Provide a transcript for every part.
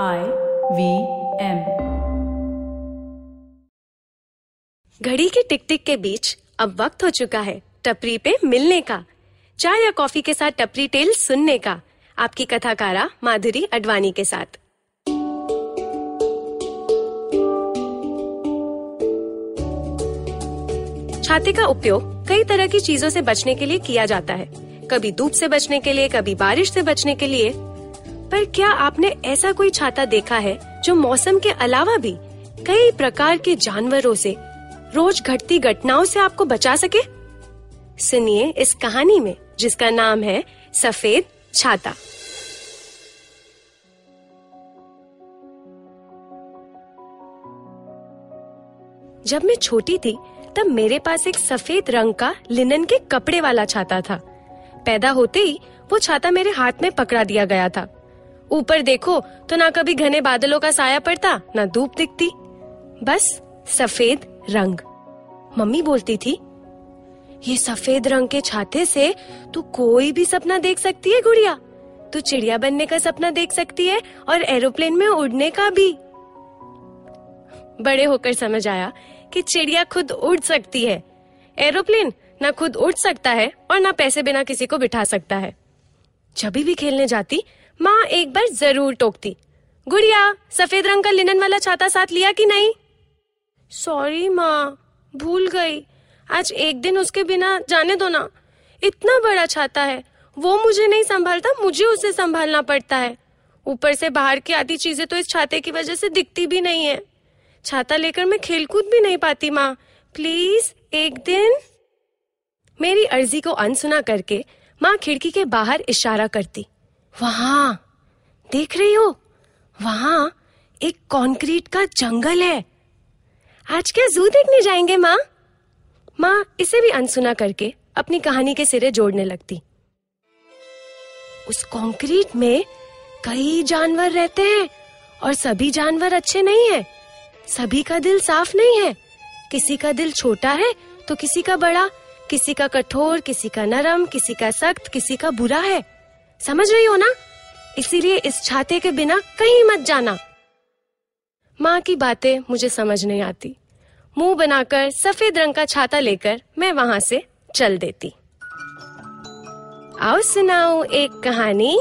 I V M घड़ी के टिक टिक के बीच अब वक्त हो चुका है टपरी पे मिलने का। चाय या कॉफ़ी के साथ टपरी टेल सुनने का। आपकी कथाकारा माधुरी अडवाणी के साथ। छाते का उपयोग कई तरह की चीज़ों से बचने के लिए किया जाता है। कभी धूप से बचने के लिए, कभी बारिश से बचने के लिए पर क्या आपने ऐसा कोई छाता देखा है जो मौसम के अलावा भी कई प्रकार के जानवरों से, रोज घटती घटनाओं से आपको बचा सके? सुनिए इस कहानी में, जिसका नाम है सफ़ेद छाता। जब मैं छोटी थी, तब मेरे पास एक सफ़ेद रंग का लिनन के कपड़े वाला छाता था। पैदा होते ही वो छाता मेरे हाथ में पकड़ा दिया गया था। ऊपर देखो तो ना कभी घने बादलों का साया पड़ता, ना धूप दिखती। बस सफ़ेद रंग। मम्मी बोलती थी, ये सफ़ेद रंग के छाते से तू कोई भी सपना देख सकती है, गुड़िया? तू चिड़िया बनने का सपना देख सकती है और एरोप्लेन में उड़ने का भी। बड़े होकर समझ आया कि चिड़िया खुद उड़ सकती है। एरोप्लेन ना खुद उड़ सकता है और ना पैसे बिना किसी को बिठा सकता है। जब भी खेलने जाती माँ एक बार ज़रूर टोकती। गुड़िया, सफ़ेद रंग का लिनन वाला छाता साथ लिया कि नहीं? सॉरी माँ, भूल गई। आज एक दिन उसके बिना जाने दो ना। इतना बड़ा छाता है। वो मुझे नहीं संभालता, मुझे उसे संभालना पड़ता है। ऊपर से बाहर की आधी चीज़ें तो इस छाते की वजह से दिखती भी नहीं है। छाता लेकर मैं खेलकूद भी नहीं पाती, माँ। प्लीज़ एक दिन। मेरी अर्जी को अनसुना करके माँ खिड़की के बाहर इशारा करती। वहाँ, देख रही हो? वहाँ एक कंक्रीट का जंगल है। आज क्या जू देखने जाएँगे, माँ? माँ, इसे भी अनसुना करके, अपनी कहानी के सिरे जोड़ने लगती। उस कंक्रीट में कई जानवर रहते हैं, और सभी जानवर अच्छे नहीं हैं। सभी का दिल साफ़ नहीं है। किसी का दिल छोटा है तो किसी का बड़ा, किसी का कठोर, किसी का नरम, किसी का सख्त, किसी का बुरा है। समझ रही हो ना? इसीलिए इस छाते के बिना कहीं मत जाना। माँ की बातें मुझे समझ नहीं आती। मुँह बनाकर सफ़ेद रंग का छाता लेकर मैं वहाँ से चल देती। आओ सुनाओ एक कहानी।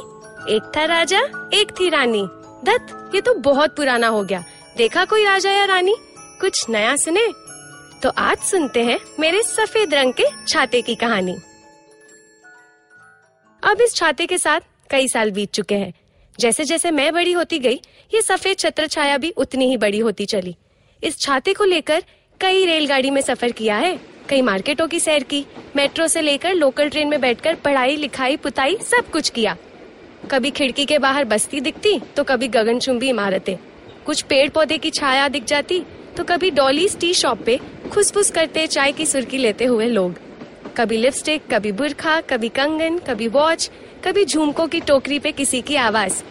एक था राजा, एक थी रानी। दत्त, ये तो बहुत पुराना हो गया। देखा कोई राजा या रानी? कुछ नया सुने? तो आज सुनते हैं मेरे सफ़ेद रंग के छाते की कहानी। अब इस छाते के साथ कई साल बीत चुके हैं। जैसे जैसे मैं बड़ी होती गई, ये सफ़ेद छत्र छाया भी उतनी ही बड़ी होती चली। इस छाते को लेकर कई रेलगाड़ी में सफ़र किया है, कई मार्केटों की सैर की, मेट्रो से लेकर लोकल ट्रेन में बैठकर पढ़ाई, लिखाई, पुताई, सब कुछ किया। कभी खिड़की के बाहर बस्ती दिखती तो कभी गगनचुंबी इमारतें। कुछ पेड़ पौधे की छाया दिख जाती तो कभी डॉलीज टी शॉप पे खुसफुस करते चाय की सुर्खी लेते हुए लोग। कभी लिपस्टिक कभी बुरखा, कभी कंगन, कभी वॉच कभी झुमकों की टोकरी पे किसी की आवाज़।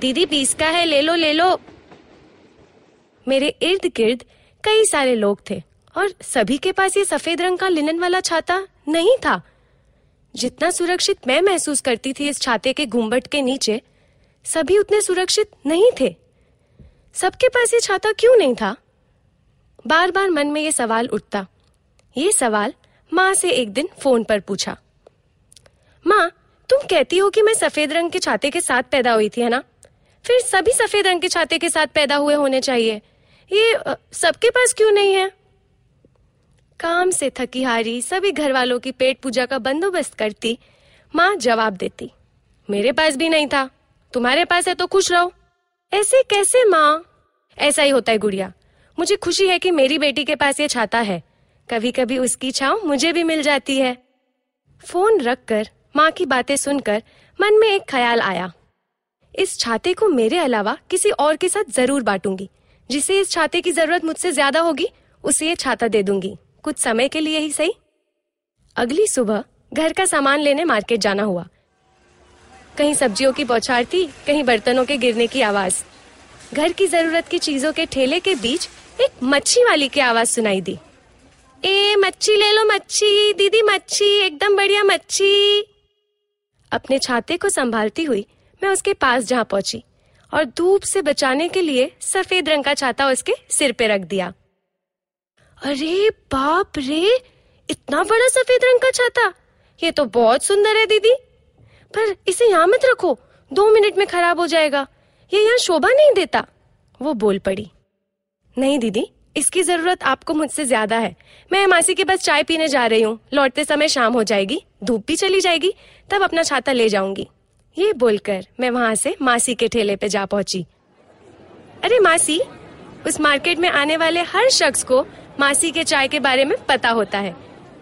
दीदी बीस का है, ले लो ले लो। मेरे इर्द गिर्द कई सारे लोग थे और सभी के पास ये सफ़ेद रंग का लिनन वाला छाता नहीं था। जितना सुरक्षित मैं महसूस करती थी इस छाते के घूंबट के नीचे, सभी उतने सुरक्षित नहीं थे। सबके पास ये छाता क्यों नहीं था? बार बार मन में ये सवाल उठता। ये सवाल माँ से एक दिन फ़ोन पर पूछा, माँ, तुम कहती हो कि मैं सफ़ेद रंग के छाते के साथ पैदा हुई थी, है ना? फिर सभी सफ़ेद रंग के छाते के साथ पैदा हुए होने चाहिए। ये सबके पास क्यों नहीं है? काम से थकी हारी सभी घर वालों की पेट पूजा का बंदोबस्त करती, माँ जवाब देती, मेरे पास भी नहीं था, तुम्हारे पास है तो खुश रहो। ऐसे कैसे, माँ? ऐसा ही होता है, गुड़िया। मुझे खुशी है कि मेरी बेटी के पास ये छाता है। कभी कभी उसकी छाव मुझे भी मिल जाती है। फ़ोन रखकर, माँ की बातें सुनकर, मन में एक ख्याल आया। इस छाते को मेरे अलावा किसी और के साथ ज़रूर बांटूँगी। जिसे इस छाते की ज़रूरत मुझसे ज़्यादा होगी, उसे ये छाता दे दूँगी। कुछ समय के लिए ही सही। अगली सुबह घर का सामान लेने मार्केट जाना हुआ। कहीं सब्जियों की बौछार थी, कहीं बर्तनों के गिरने की आवाज़। घर की ज़रूरत की चीज़ों के ठेले के बीच एक मच्छी वाली की आवाज़ सुनाई दी। ए, मच्छी ले लो मच्छी, दीदी मच्छी, एकदम बढ़िया मच्छी। अपने छाते को संभालती हुई मैं उसके पास जहाँ पहुँची और धूप से बचाने के लिए सफ़ेद रंग का छाता उसके सिर पे रख दिया। अरे बाप रे, इतना बड़ा सफ़ेद रंग का छाता। ये तो बहुत सुंदर है दीदी। पर इसे यहाँ मत रखो, दो मिनट में खराब हो जाएगा। ये यहाँ शोभा नहीं देता। वो बोल पड़ी। नहीं दीदी इसकी ज़रूरत आपको मुझसे ज़्यादा है। मैं मासी के पास चाय पीने जा रही हूँ। लौटते समय शाम हो जाएगी। धूप भी चली जाएगी। तब अपना छाता ले जाऊँगी। ये बोलकर मैं वहाँ से मासी के ठेले पे जा पहुँची। अरे मासी, उस मार्केट में आने वाले हर शख्स को मासी के चाय के बारे में पता होता है।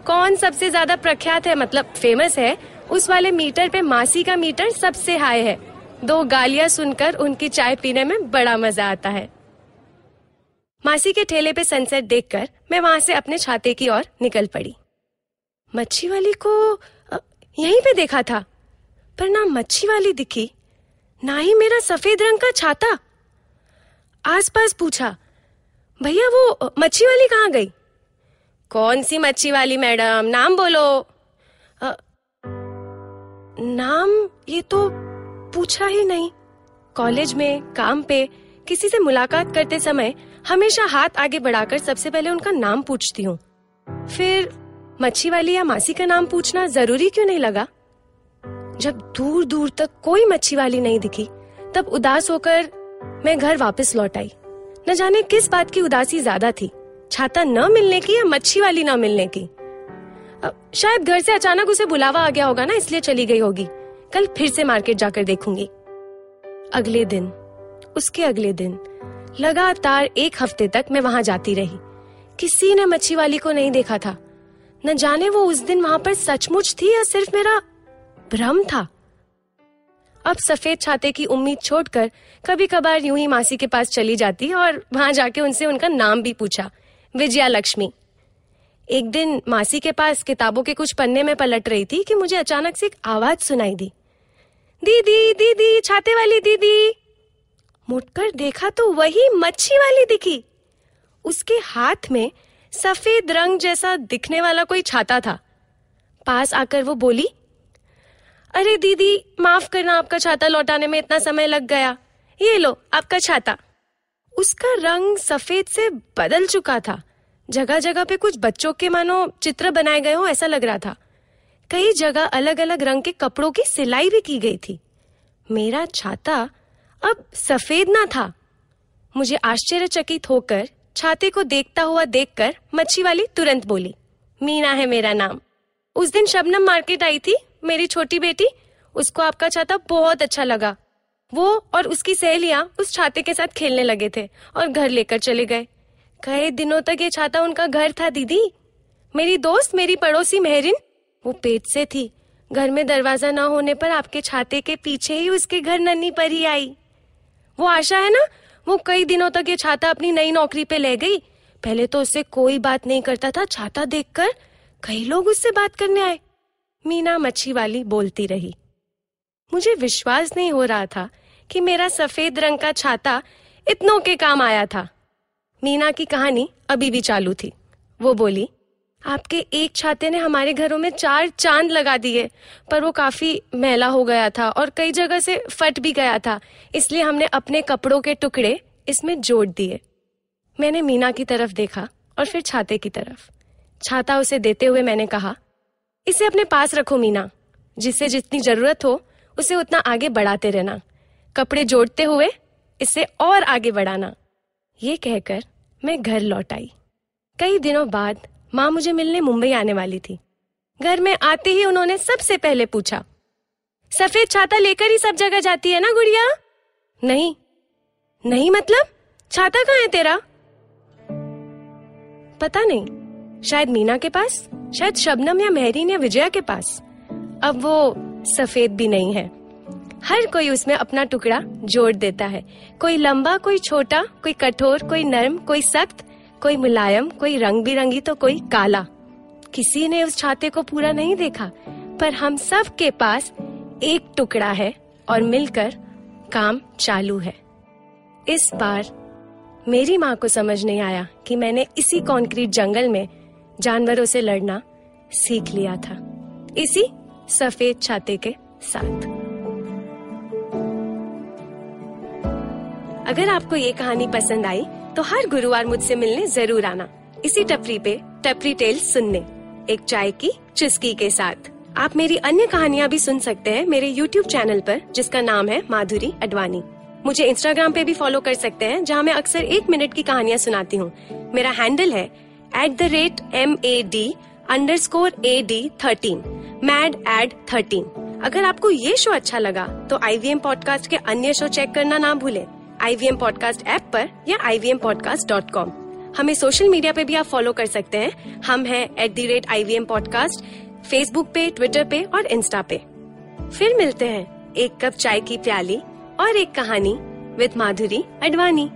कौन सबसे ज़्यादा प्रख्यात है मतलब फ़ेमस है, उस वाले मीटर पे मासी का मीटर सबसे हाई है। दो गालियाँ सुनकर उनकी चाय पीने में बड़ा मज़ा आता है। मासी के ठेले पे सनसेट देखकर मैं वहाँ से अपने छाते की ओर निकल पड़ी। मच्छी वाली को यहीं पे देखा था पर ना मच्छी वाली दिखी ना ही मेरा सफ़ेद रंग का छाता। आसपास पूछा भैया वो मच्छी वाली कहाँ गई? कौन सी मच्छी वाली मैडम? नाम बोलो। आ, नाम ये तो पूछा ही नहीं। कॉलेज में काम पे किसी से मुलाकात करते समय हमेशा हाथ आगे बढ़ाकर सबसे पहले उनका नाम पूछती हूँ। फिर मच्छी वाली या मासी का नाम पूछना ज़रूरी क्यों नहीं लगा? जब दूर दूर तक कोई मच्छी वाली नहीं दिखी, तब उदास होकर मैं घर वापस लौट आई। न जाने किस बात की उदासी ज़्यादा थी, छाता न मिलने की या मच्छी वाली न मिलने की। शायद घर से अचानक उसे बुलावा आ गया होगा ना, इसलिए चली गई होगी। कल फिर से मार्केट जाकर देखूँगी। अगले दिन, उसके अगले दिन लगातार एक हफ़्ते तक मैं वहाँ जाती रही। किसी ने मच्छी वाली को नहीं देखा था। न जाने वो उस दिन वहाँ पर सचमुच थी या सिर्फ़ मेरा भ्रम था। अब सफ़ेद छाते की उम्मीद छोड़कर कभी कभार यूँ ही मासी के पास चली जाती और वहाँ जाके उनसे उनका नाम भी पूछा, विजया लक्ष्मी। एक दिन मासी के पास किताबों के कुछ पन्ने में पलट रही थी कि मुझे अचानक से एक आवाज़ सुनाई दी। दीदी दीदी, छाते वाली दीदी मुड़कर देखा तो वही मच्छी वाली दिखी। उसके हाथ में सफ़ेद रंग जैसा दिखने वाला कोई छाता था। पास आकर वो बोली, अरे दीदी, माफ़ करना, आपका छाता लौटाने में इतना समय लग गया। ये लो, आपका छाता। उसका रंग सफ़ेद से बदल चुका था। जगह जगह पे कुछ बच्चों के मानो चित्र बनाए गए हो, ऐसा लग रहा था। कई जगह अलग अलग रंग के कपड़ों की सिलाई भी की गई थी। मेरा छाता अब सफ़ेद ना था। मुझे आश्चर्यचकित होकर, छाते को देखता हुआ देखकर, मच्छी वाली तुरंत बोली, मीना है मेरा नाम। उस दिन शबनम मार्केट आई थी, मेरी छोटी बेटी। उसको आपका छाता बहुत अच्छा लगा। वो और उसकी सहेलियाँ उस छाते के साथ खेलने लगे थे और घर लेकर चले गए। कई दिनों तक ये छाता उनका घर था, दीदी। मेरी दोस्त, मेरी पड़ोसी मेहरिन, वो पेट से थी। घर में दरवाज़ा ना होने पर आपके छाते के पीछे ही उसके घर नन्ही परी आई। वो आशा है ना? वो कई दिनों तक ये छाता अपनी नई नौकरी पे ले गई। पहले तो उससे कोई बात नहीं करता था छाता देखकर। कई लोग उससे बात करने आए। मीना मच्छी वाली बोलती रही। मुझे विश्वास नहीं हो रहा था कि मेरा सफ़ेद रंग का छाता इतनों के काम आया था। मीना की कहानी अभी भी चालू थी। वो बोली आपके एक छाते ने हमारे घरों में चार चाँद लगा दिए, पर वो काफ़ी मैला हो गया था और कई जगह से फट भी गया था, इसलिए हमने अपने कपड़ों के टुकड़े इसमें जोड़ दिए। मैंने मीना की तरफ़ देखा और फिर छाते की तरफ़। छाता उसे देते हुए मैंने कहा, इसे अपने पास रखो मीना जिससे जितनी ज़रूरत हो, उसे उतना आगे बढ़ाते रहना। कपड़े जोड़ते हुए इसे और आगे बढ़ाना। ये कहकर मैं घर लौट आई। कई दिनों बाद माँ मुझे मिलने मुंबई आने वाली थी। घर में आते ही उन्होंने सबसे पहले पूछा, सफ़ेद छाता लेकर ही सब जगह जाती है ना गुड़िया? नहीं। नहीं मतलब? छाता कहाँ है तेरा? पता नहीं। शायद मीना के पास, शायद शबनम या मेहरीन या विजया के पास। अब वो सफ़ेद भी नहीं है। हर कोई उसमें अपना टुकड़ा जोड़ देता है। कोई लंबा, कोई छोटा, कोई कठोर, कोई नरम, कोई सख्त कोई मुलायम, कोई रंग बिरंगी तो कोई काला। किसी ने उस छाते को पूरा नहीं देखा, पर हम सब के पास एक टुकड़ा है और मिलकर काम चालू है। इस बार मेरी माँ को समझ नहीं आया कि मैंने इसी कंक्रीट जंगल में जानवरों से लड़ना सीख लिया था। इसी सफ़ेद छाते के साथ। अगर आपको ये कहानी पसंद आई तो हर गुरुवार मुझसे मिलने ज़रूर आना। इसी टपरी पे, टपरी टेल सुनने। एक चाय की, चुस्की के साथ। आप मेरी अन्य कहानियाँ भी सुन सकते हैं मेरे YouTube चैनल पर, जिसका नाम है माधुरी अडवाणी। मुझे इंस्टाग्राम पे भी फॉलो कर सकते हैं, जहाँ मैं अक्सर एक मिनट की कहानियाँ सुनाती हूँ। मेरा हैंडल है at the rate M A D underscore A D thirteen mad ad thirteen अगर आपको ये शो अच्छा लगा तो आई वी एम पॉडकास्ट के अन्य शो चेक करना ना भूलें। आई वी पॉडकास्ट ऐप पर या आई पॉडकास्ट डॉट कॉम हमें सोशल मीडिया पे भी आप फॉलो कर सकते हैं। हम हैं at the rate I podcast Facebook पे ट्विटर पे और इंस्टा पे। फिर मिलते हैं एक कप चाय की प्याली और एक कहानी विद माधुरी अडवाणी